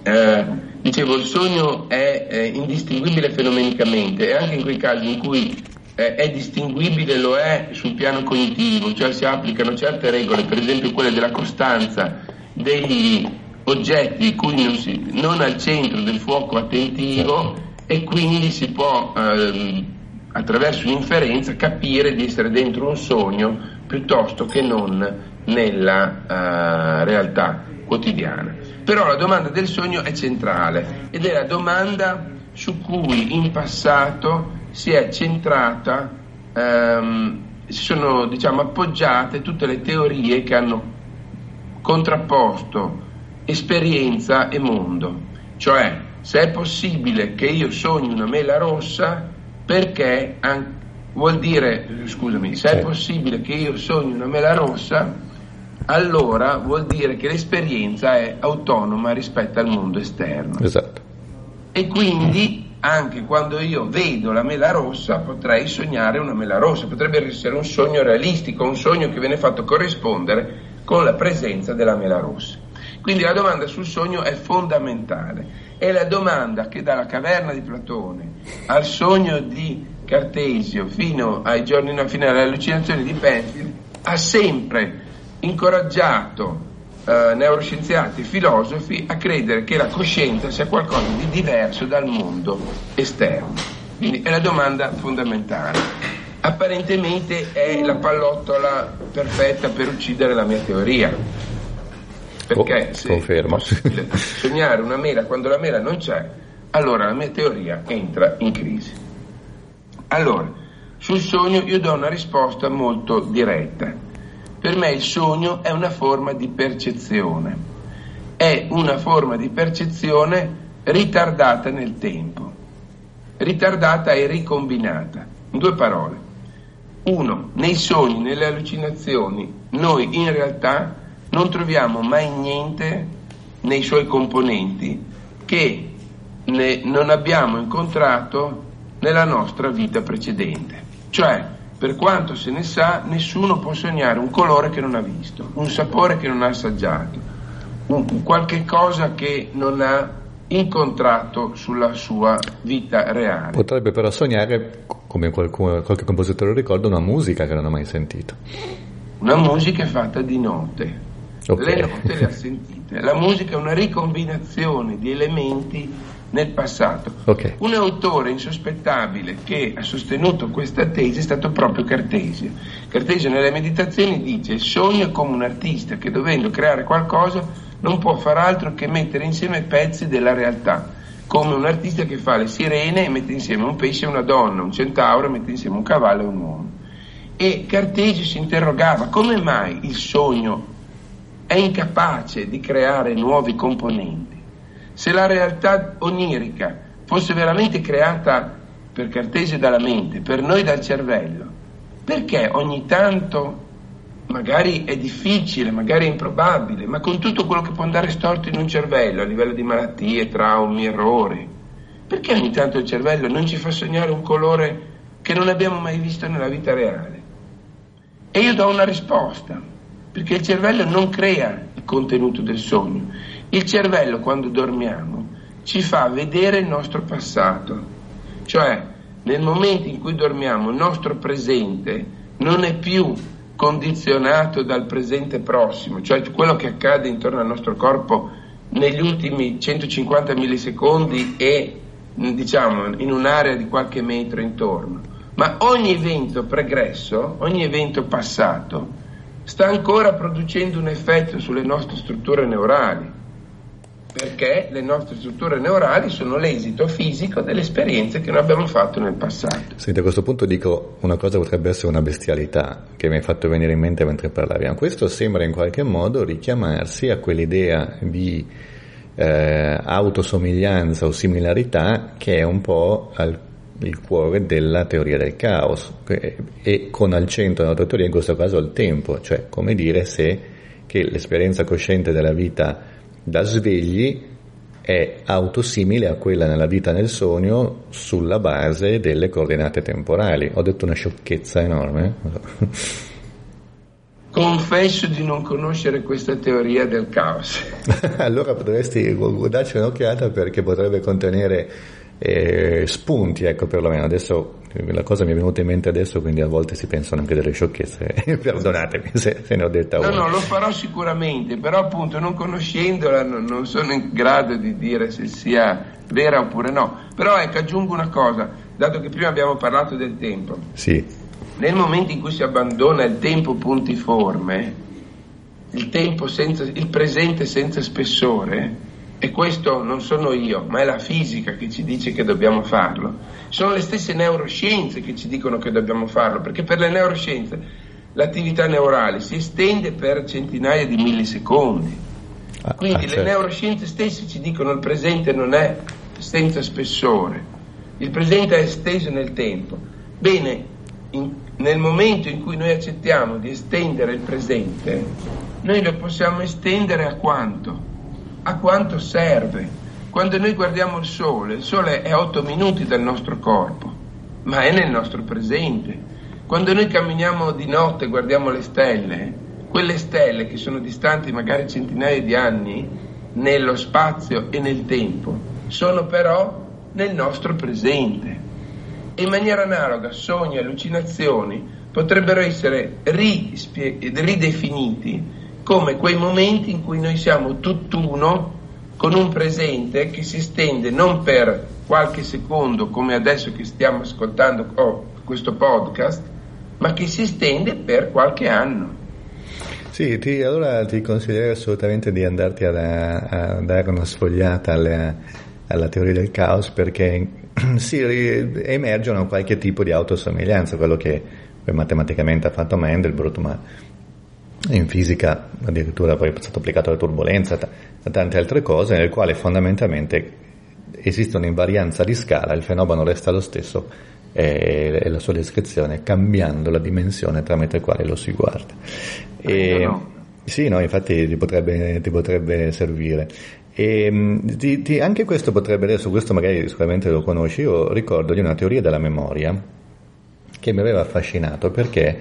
eh, dicevo il sogno è, è, indistinguibile fenomenicamente e anche in quei casi in cui eh, è distinguibile lo è sul piano cognitivo, cioè si applicano certe regole, per esempio quelle della costanza degli oggetti cui non, si, non al centro del fuoco attentivo e quindi si può ehm, attraverso un'inferenza capire di essere dentro un sogno piuttosto che non nella uh, realtà quotidiana. Però la domanda del sogno è centrale ed è la domanda su cui in passato si è centrata, um, si sono diciamo, appoggiate tutte le teorie che hanno contrapposto esperienza e mondo. Cioè, se è possibile che io sogni una mela rossa, perché an- vuol dire, scusami, se è possibile che io sogni una mela rossa, allora vuol dire che l'esperienza è autonoma rispetto al mondo esterno. Esatto. E quindi anche quando io vedo la mela rossa potrei sognare una mela rossa, potrebbe essere un sogno realistico, un sogno che viene fatto corrispondere con la presenza della mela rossa. Quindi la domanda sul sogno è fondamentale. È la domanda che dalla caverna di Platone al sogno di Cartesio fino ai giorni fino alle allucinazioni di Penfield ha sempre incoraggiato eh, neuroscienziati e filosofi a credere che la coscienza sia qualcosa di diverso dal mondo esterno. Quindi è la domanda fondamentale. Apparentemente è la pallottola perfetta per uccidere la mia teoria perché se confermo. sognare una mela quando la mela non c'è, allora la mia teoria entra in crisi. Allora, sul sogno io do una risposta molto diretta. Per me il sogno è una forma di percezione, è una forma di percezione ritardata nel tempo, ritardata e ricombinata. In due parole. Uno, nei sogni, nelle allucinazioni, noi in realtà non troviamo mai niente nei suoi componenti che non abbiamo incontrato nella nostra vita precedente. Cioè, per quanto se ne sa, nessuno può sognare un colore che non ha visto, un sapore che non ha assaggiato, un, qualche cosa che non ha incontrato sulla sua vita reale. Potrebbe però sognare, come qualcuno, qualche compositore ricorda, una musica che non ha mai sentito. Una musica fatta di note, Okay. Le note le ha sentite. La musica è una ricombinazione di elementi nel passato. Okay. Un autore insospettabile che ha sostenuto questa tesi è stato proprio Cartesio. Cartesio nelle meditazioni dice il sogno è come un artista che dovendo creare qualcosa non può far altro che mettere insieme pezzi della realtà, come un artista che fa le sirene e mette insieme un pesce e una donna, un centauro e mette insieme un cavallo e un uomo. E Cartesio si interrogava come mai il sogno è incapace di creare nuovi componenti. Se la realtà onirica fosse veramente creata per Cartesio dalla mente, per noi dal cervello, perché ogni tanto magari è difficile, magari è improbabile, ma con tutto quello che può andare storto in un cervello a livello di malattie, traumi, errori, perché ogni tanto il cervello non ci fa sognare un colore che non abbiamo mai visto nella vita reale? E io do una risposta perché il cervello non crea il contenuto del sogno. Il cervello quando dormiamo ci fa vedere il nostro passato, cioè nel momento in cui dormiamo il nostro presente non è più condizionato dal presente prossimo, cioè quello che accade intorno al nostro corpo negli ultimi 150 millisecondi e diciamo in un'area di qualche metro intorno, ma ogni evento pregresso, ogni evento passato sta ancora producendo un effetto sulle nostre strutture neurali, perché le nostre strutture neurali sono l'esito fisico delle esperienze che noi abbiamo fatto nel passato. Senti, a questo punto dico una cosa potrebbe essere una bestialità che mi hai fatto venire in mente mentre parlavi. Questo sembra in qualche modo richiamarsi a quell'idea di eh, autosomiglianza o similarità che è un po' al, il cuore della teoria del caos e, e con al centro della teoria in questo caso il tempo, cioè come dire se che l'esperienza cosciente della vita da svegli è autosimile a quella nella vita nel sogno sulla base delle coordinate temporali. Ho detto una sciocchezza enorme. Confesso di non conoscere questa teoria del caos. allora potresti darci un'occhiata perché potrebbe contenere eh, spunti, ecco perlomeno. Adesso la cosa mi è venuta in mente adesso, quindi a volte si pensano anche delle sciocchezze. Perdonatemi se, se, ne ho detta una. No, no, lo farò sicuramente, però appunto non conoscendola non, non sono in grado di dire se sia vera oppure no. Però ecco, aggiungo una cosa, dato che prima abbiamo parlato del tempo. Sì. Nel momento in cui si abbandona il tempo puntiforme, il tempo senza, il presente senza spessore, e questo non sono io, ma è la fisica che ci dice che dobbiamo farlo. Sono le stesse neuroscienze che ci dicono che dobbiamo farlo, perché per le neuroscienze l'attività neurale si estende per centinaia di millisecondi. Ah, Quindi ah, certo. le neuroscienze stesse ci dicono che il presente non è senza spessore, il presente è esteso nel tempo. Bene, in, nel momento in cui noi accettiamo di estendere il presente, noi lo possiamo estendere a quanto? A quanto serve. Quando noi guardiamo il sole, il sole è a 8 minuti dal nostro corpo, ma è nel nostro presente. Quando noi camminiamo di notte e guardiamo le stelle, quelle stelle che sono distanti magari centinaia di anni nello spazio e nel tempo, sono però nel nostro presente. E in maniera analoga sogni e allucinazioni potrebbero essere ridefiniti come quei momenti in cui noi siamo tutt'uno con un presente che si estende non per qualche secondo come adesso che stiamo ascoltando oh, questo podcast, ma che si estende per qualche anno. Sì, ti, allora ti consiglierei assolutamente di andarti a, a dare una sfogliata alla, alla teoria del caos perché sì, emergono qualche tipo di autosomiglianza, quello che matematicamente ha fatto Mandelbrot, ma in fisica addirittura poi è stato applicato alla turbolenza e tante altre cose, nel quale fondamentalmente esiste un'invarianza di scala, il fenomeno resta lo stesso e, e la sua descrizione cambiando la dimensione tramite la quale lo si guarda. E, no. Sì, no, infatti ti potrebbe, ti potrebbe servire. E, ti, ti, anche questo potrebbe, adesso questo magari sicuramente lo conosci, io ricordo di una teoria della memoria che mi aveva affascinato perché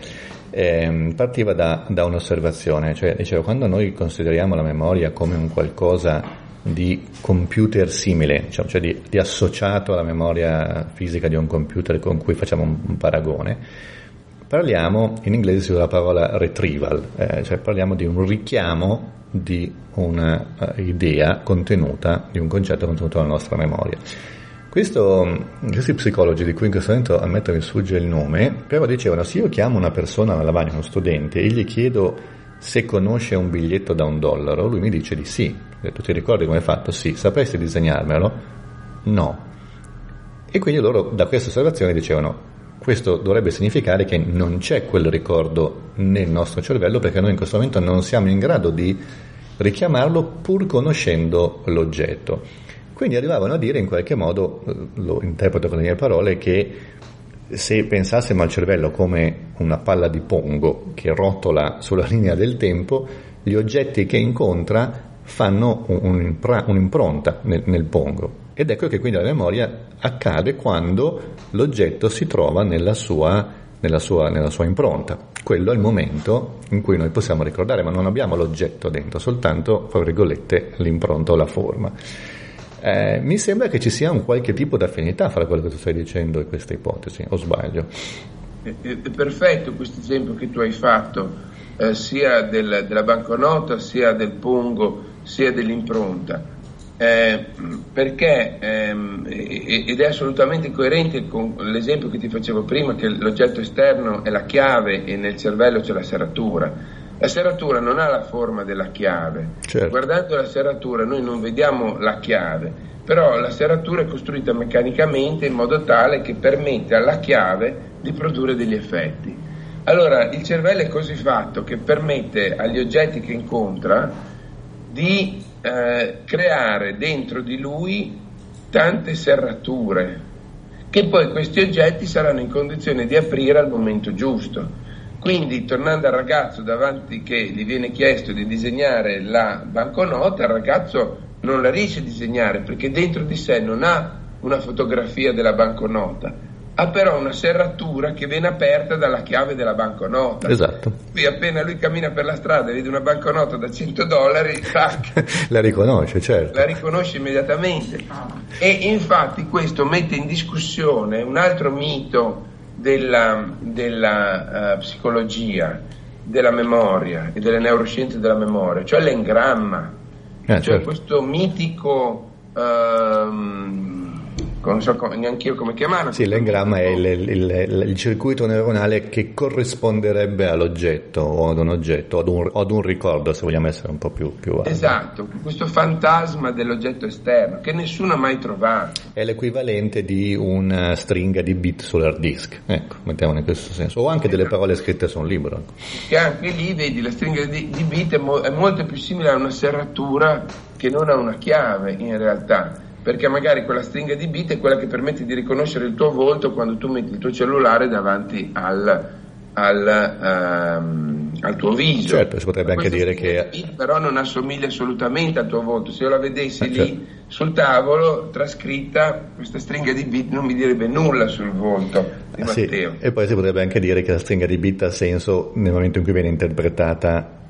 eh, partiva da, da, un'osservazione, cioè dicevo quando noi consideriamo la memoria come un qualcosa di computer simile, cioè, cioè di, di, associato alla memoria fisica di un computer con cui facciamo un, un paragone, parliamo, in inglese si usa la parola retrieval, eh, cioè parliamo di un richiamo di un'idea contenuta, di un concetto contenuto nella nostra memoria. Questo, questi psicologi di cui in questo momento a me mi sfugge il nome, però dicevano se io chiamo una persona alla lavagna, uno studente, e gli chiedo se conosce un biglietto da un dollaro, lui mi dice di sì. Tu ti ricordi come è fatto? Sì. Sapresti disegnarmelo? No. E quindi loro da questa osservazione dicevano questo dovrebbe significare che non c'è quel ricordo nel nostro cervello perché noi in questo momento non siamo in grado di richiamarlo pur conoscendo l'oggetto. Quindi arrivavano a dire in qualche modo, lo interpreto con le mie parole, che se pensassimo al cervello come una palla di pongo che rotola sulla linea del tempo, gli oggetti che incontra fanno un'impronta nel, nel pongo. Ed ecco che quindi la memoria accade quando l'oggetto si trova nella sua, nella sua, nella sua impronta. Quello è il momento in cui noi possiamo ricordare, ma non abbiamo l'oggetto dentro, soltanto, fra virgolette, l'impronta o la forma. Eh, mi sembra che ci sia un qualche tipo di affinità fra quello che tu stai dicendo e questa ipotesi, o sbaglio? È, è perfetto questo esempio che tu hai fatto, eh, sia del, della banconota, sia del pongo, sia dell'impronta. Eh, perché ehm, ed è assolutamente coerente con l'esempio che ti facevo prima che l'oggetto esterno è la chiave e nel cervello c'è la serratura la serratura non ha la forma della chiave. Certo. Guardando la serratura noi non vediamo la chiave, però la serratura è costruita meccanicamente in modo tale che permette alla chiave di produrre degli effetti. Allora il cervello è così fatto che permette agli oggetti che incontra di eh, creare dentro di lui tante serrature che poi questi oggetti saranno in condizione di aprire al momento giusto. Quindi, tornando al ragazzo davanti che gli viene chiesto di disegnare la banconota, il ragazzo non la riesce a disegnare perché dentro di sé non ha una fotografia della banconota, ha però una serratura che viene aperta dalla chiave della banconota. Esatto. Qui appena lui cammina per la strada e vede una banconota da 100 dollari, la riconosce, certo. La riconosce immediatamente. E infatti questo mette in discussione un altro mito della, della uh, psicologia, della memoria e delle neuroscienze della memoria, cioè l'engramma, eh, cioè certo. questo mitico... Uh, non so come, neanche io come chiamarlo. Sì, l'engramma è il, il, il, circuito neuronale che corrisponderebbe all'oggetto o ad un oggetto o ad un, ad un ricordo, se vogliamo essere un po' più, più. Esatto, questo fantasma dell'oggetto esterno che nessuno ha mai trovato. È l'equivalente di una stringa di bit sull'hard disk, ecco, mettiamolo in questo senso, o anche esatto. delle parole scritte su un libro. Che anche lì, vedi, la stringa di, di bit è, mo, è molto più simile a una serratura che non a una chiave in realtà perché magari quella stringa di bit è quella che permette di riconoscere il tuo volto quando tu metti il tuo cellulare davanti al, al, um, al tuo viso. Certo, si potrebbe anche dire che... Bit però non assomiglia assolutamente al tuo volto, se io la vedessi ah, lì certo. sul tavolo trascritta, questa stringa di bit non mi direbbe nulla sul volto di ah, Matteo. Sì. E poi si potrebbe anche dire che la stringa di bit ha senso nel momento in cui viene interpretata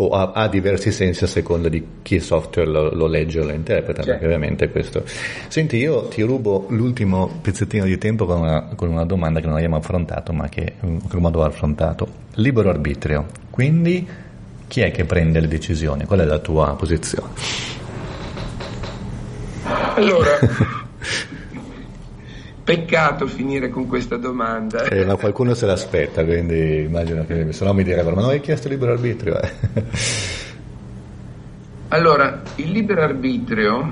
o ha, ha, diversi sensi a seconda di chi il software lo, lo legge o lo interpreta, certo. perché ovviamente questo. Senti, io ti rubo l'ultimo pezzettino di tempo con una, con una domanda che non abbiamo affrontato, ma che in qualche modo ho affrontato. Libero arbitrio, quindi chi è che prende le decisioni? Qual è la tua posizione? Allora, Peccato finire con questa domanda. Eh, ma qualcuno se l'aspetta, quindi immagino che se no mi direbbero, ma non hai chiesto libero arbitrio? Eh. allora, il libero arbitrio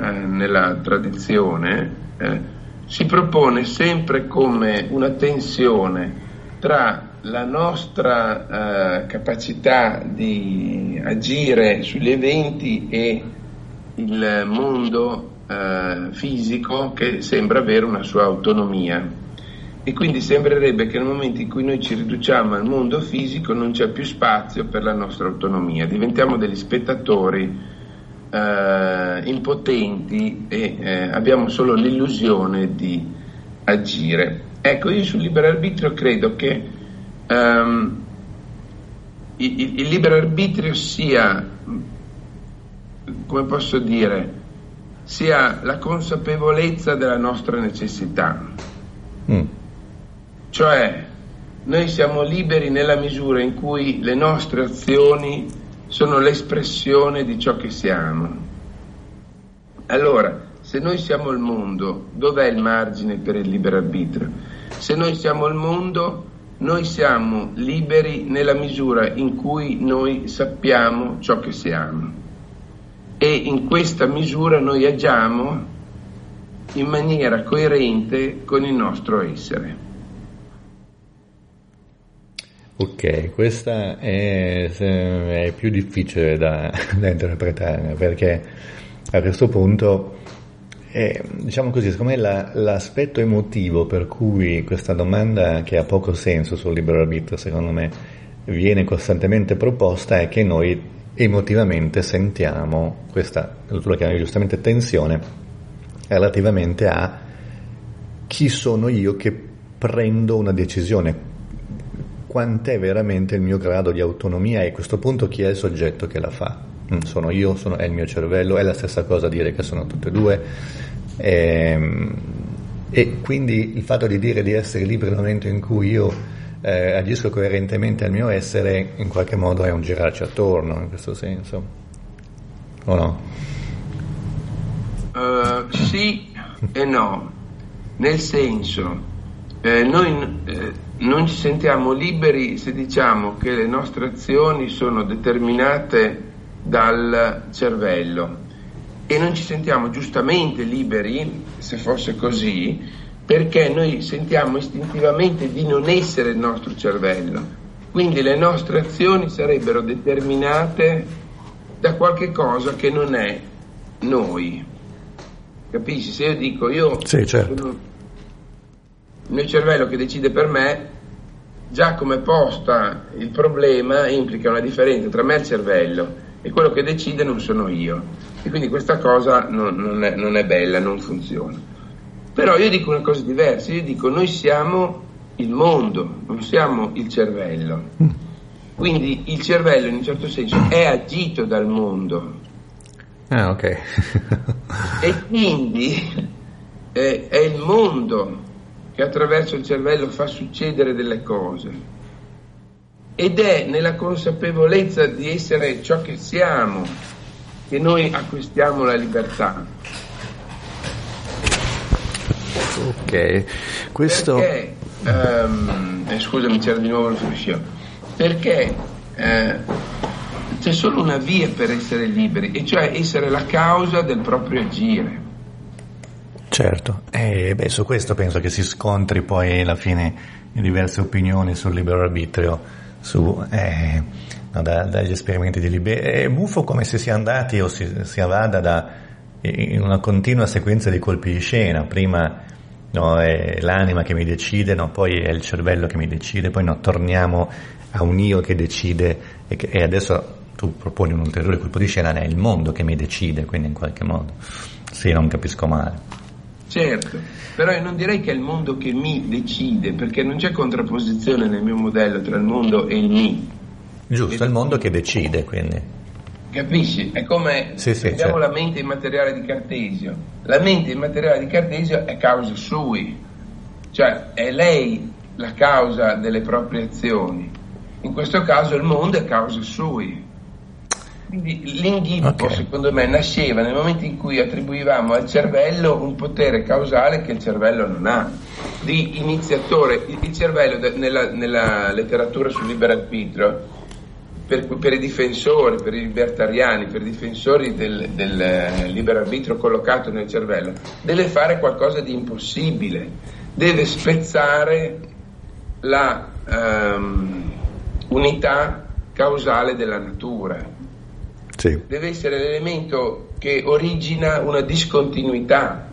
eh, nella tradizione eh, si propone sempre come una tensione tra la nostra eh, capacità di agire sugli eventi e il mondo eh, fisico che sembra avere una sua autonomia e quindi sembrerebbe che nel momento in cui noi ci riduciamo al mondo fisico non c'è più spazio per la nostra autonomia, diventiamo degli spettatori eh, impotenti e eh, abbiamo solo l'illusione di agire. Ecco, io sul libero arbitrio credo che um, il, il libero arbitrio sia, come posso dire, sia la consapevolezza della nostra necessità. Mm. Cioè, noi siamo liberi nella misura in cui le nostre azioni sono l'espressione di ciò che siamo. Allora, se noi siamo il mondo, dov'è il margine per il libero arbitrio? Se noi siamo il mondo, noi siamo liberi nella misura in cui noi sappiamo ciò che siamo e in questa misura noi agiamo in maniera coerente con il nostro essere. Ok, questa è, è più difficile da, da, interpretare perché a questo punto, eh, diciamo così, secondo me la, l'aspetto emotivo per cui questa domanda che ha poco senso sul libero arbitrio, secondo me, viene costantemente proposta è che noi emotivamente sentiamo questa, tu la chiami giustamente tensione, relativamente a chi sono io che prendo una decisione, quant'è veramente il mio grado di autonomia e a questo punto chi è il soggetto che la fa. Mm, sono io, sono, è il mio cervello, è la stessa cosa dire che sono tutte e due. E, ehm, e quindi il fatto di dire di essere libero nel momento in cui io eh, agisco coerentemente al mio essere, in qualche modo è un girarci attorno in questo senso, o no? Uh, sì e no, nel senso, eh, noi eh, non ci sentiamo liberi se diciamo che le nostre azioni sono determinate dal cervello. E non ci sentiamo giustamente liberi, se fosse così, perché noi sentiamo istintivamente di non essere il nostro cervello. Quindi le nostre azioni sarebbero determinate da qualche cosa che non è noi. Capisci? Se io dico io sì, certo. il mio cervello che decide per me, già come posta il problema implica una differenza tra me e il cervello e quello che decide non sono io. E quindi questa cosa non, non, è, non è bella, non funziona. Però io dico una cosa diversa, io dico noi siamo il mondo, non siamo il cervello. Mm. Quindi il cervello in un certo senso è agito dal mondo. Ah, ok. e quindi è, è il mondo che attraverso il cervello fa succedere delle cose. Ed è nella consapevolezza di essere ciò che siamo che noi acquistiamo la libertà. Ok, questo... Perché, um, eh, scusami, c'era di nuovo il fruscio. Perché eh, c'è solo una via per essere liberi, e cioè essere la causa del proprio agire. Certo, e eh, beh, su questo penso che si scontri poi alla fine diverse opinioni sul libero arbitrio, su, eh, no, da, dagli esperimenti di libertà. È buffo come se sia andati o si, si vada da, in una continua sequenza di colpi di scena, prima no, è l'anima che mi decide, no, poi è il cervello che mi decide, poi no, torniamo a un io che decide e, che, e adesso tu proponi un ulteriore colpo di scena, è il mondo che mi decide, quindi in qualche modo. Sì, non capisco male. Certo, però io non direi che è il mondo che mi decide, perché non c'è contrapposizione nel mio modello tra il mondo e il mi. Giusto, è il mondo che decide, quindi. Capisci? È come sì, sì, abbiamo certo. la mente immateriale di Cartesio. La mente immateriale di Cartesio è causa sui, cioè è lei la causa delle proprie azioni. In questo caso il mondo è causa sui. Quindi l'inghippo, okay. secondo me, nasceva nel momento in cui attribuivamo al cervello un potere causale che il cervello non ha, di iniziatore. Il cervello nella, nella letteratura sul libero arbitrio per, per, i difensori, per i libertariani, per i difensori del, del eh, libero arbitrio collocato nel cervello, deve fare qualcosa di impossibile, deve spezzare la um, unità causale della natura. Sì. Deve essere l'elemento che origina una discontinuità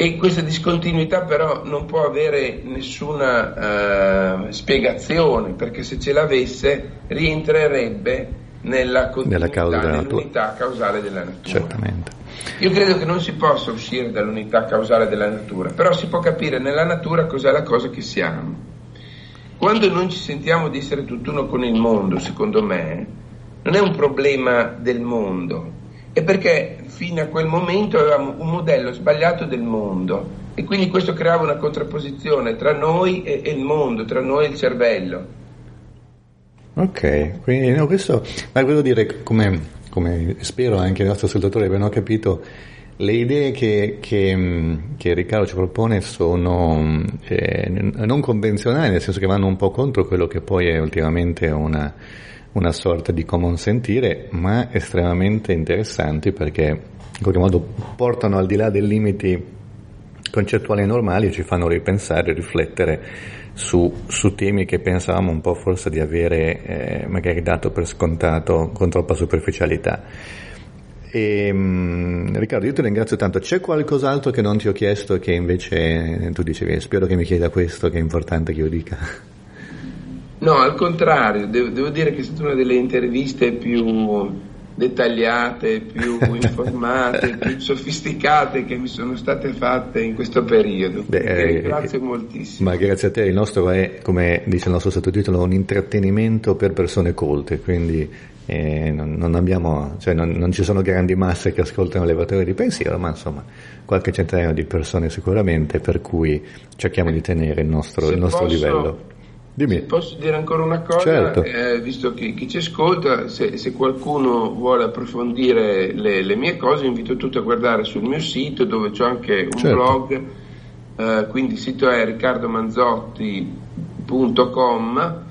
e questa discontinuità però non può avere nessuna uh, spiegazione, perché se ce l'avesse rientrerebbe nella continuità, causa nell'unità causale della natura. Certamente. Io credo che non si possa uscire dall'unità causale della natura, però si può capire nella natura cos'è la cosa che siamo. Quando non ci sentiamo di essere tutt'uno con il mondo, secondo me, non è un problema del mondo, è perché fino a quel momento avevamo un modello sbagliato del mondo e quindi questo creava una contrapposizione tra noi e, e il mondo, tra noi e il cervello. Ok, quindi no, questo, ma volevo dire, come, come, spero anche i nostri ascoltatori abbiano capito, le idee che, che, che Riccardo ci propone sono eh, non convenzionali, nel senso che vanno un po' contro quello che poi è ultimamente una una sorta di common sentire, ma estremamente interessanti perché in qualche modo portano al di là dei limiti concettuali normali e ci fanno ripensare, riflettere su, su, temi che pensavamo un po' forse di avere eh, magari dato per scontato con troppa superficialità. E, um, Riccardo, io ti ringrazio tanto. C'è qualcos'altro che non ti ho chiesto che invece tu dicevi, spero che mi chieda questo, che è importante che io dica? No, al contrario, devo, devo, dire che è stata una delle interviste più dettagliate, più informate, più sofisticate che mi sono state fatte in questo periodo. Beh, eh, grazie moltissimo. Ma grazie a te, il nostro è, come dice il nostro sottotitolo, un intrattenimento per persone colte, quindi eh, non, non, abbiamo, cioè non, non, ci sono grandi masse che ascoltano le levatori di pensiero, ma insomma qualche centinaio di persone sicuramente, per cui cerchiamo di tenere il nostro, il nostro posso... livello. Dimmi. Posso dire ancora una cosa? Certo. Eh, visto che chi ci ascolta, se, se qualcuno vuole approfondire le, le, mie cose, invito tutti a guardare sul mio sito dove c'è anche un certo. blog, eh, quindi il sito è riccardomanzotti.com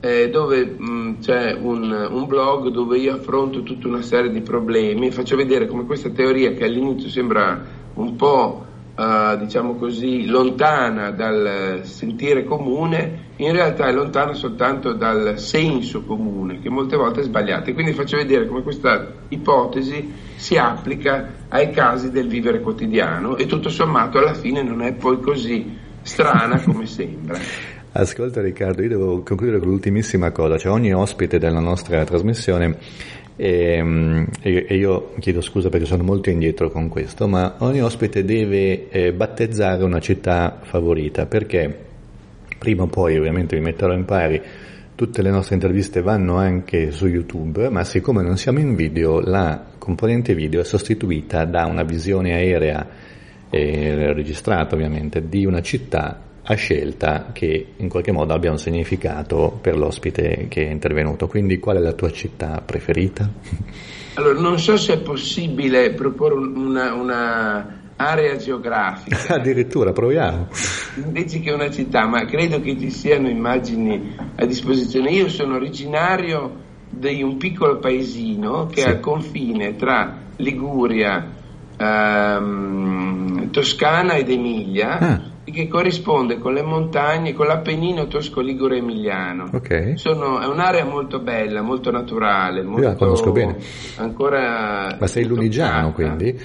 eh, dove mh, mm, c'è un, un, blog dove io affronto tutta una serie di problemi e faccio vedere come questa teoria che all'inizio sembra un po' uh, diciamo così, lontana dal sentire comune, in realtà è lontana soltanto dal senso comune, che molte volte è sbagliato. E quindi faccio vedere come questa ipotesi si applica ai casi del vivere quotidiano e tutto sommato alla fine non è poi così strana come sembra. Ascolta Riccardo, io devo concludere con l'ultimissima cosa, cioè ogni ospite della nostra trasmissione e, e, io chiedo scusa perché sono molto indietro con questo, ma ogni ospite deve eh, battezzare una città favorita perché prima o poi ovviamente vi metterò in pari tutte le nostre interviste vanno anche su YouTube, ma siccome non siamo in video, la componente video è sostituita da una visione aerea eh, registrata ovviamente di una città a scelta che in qualche modo abbia un significato per l'ospite che è intervenuto. Quindi qual è la tua città preferita? Allora, non so se è possibile proporre una, una area geografica. Addirittura, proviamo. Invece che una città, ma credo che ci siano immagini a disposizione. Io sono originario di un piccolo paesino che sì. è al confine tra Liguria, ehm, Toscana ed Emilia. Ah che corrisponde con le montagne, con l'Appennino Tosco-Ligure Emiliano. Okay. Sono, è un'area molto bella, molto naturale, molto, io la conosco bene. Ancora Ma sei lunigiano quindi?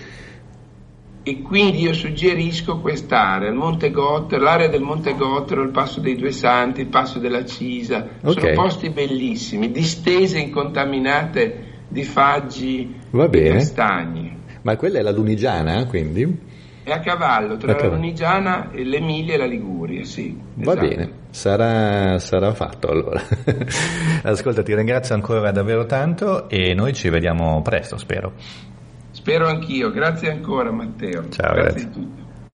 E quindi io suggerisco quest'area, il Monte Gottero, l'area del Monte Gottero, il Passo dei Due Santi, il Passo della Cisa. Okay. Sono posti bellissimi, distese incontaminate di faggi e castagni. Ma quella è la lunigiana, quindi? È a cavallo tra a la Lunigiana, l'Emilia e la Liguria, sì. Va esatto. bene, sarà, sarà, fatto allora. Ascolta, ti ringrazio ancora davvero tanto e noi ci vediamo presto, spero. Spero anch'io, grazie ancora Matteo. Ciao, grazie. grazie.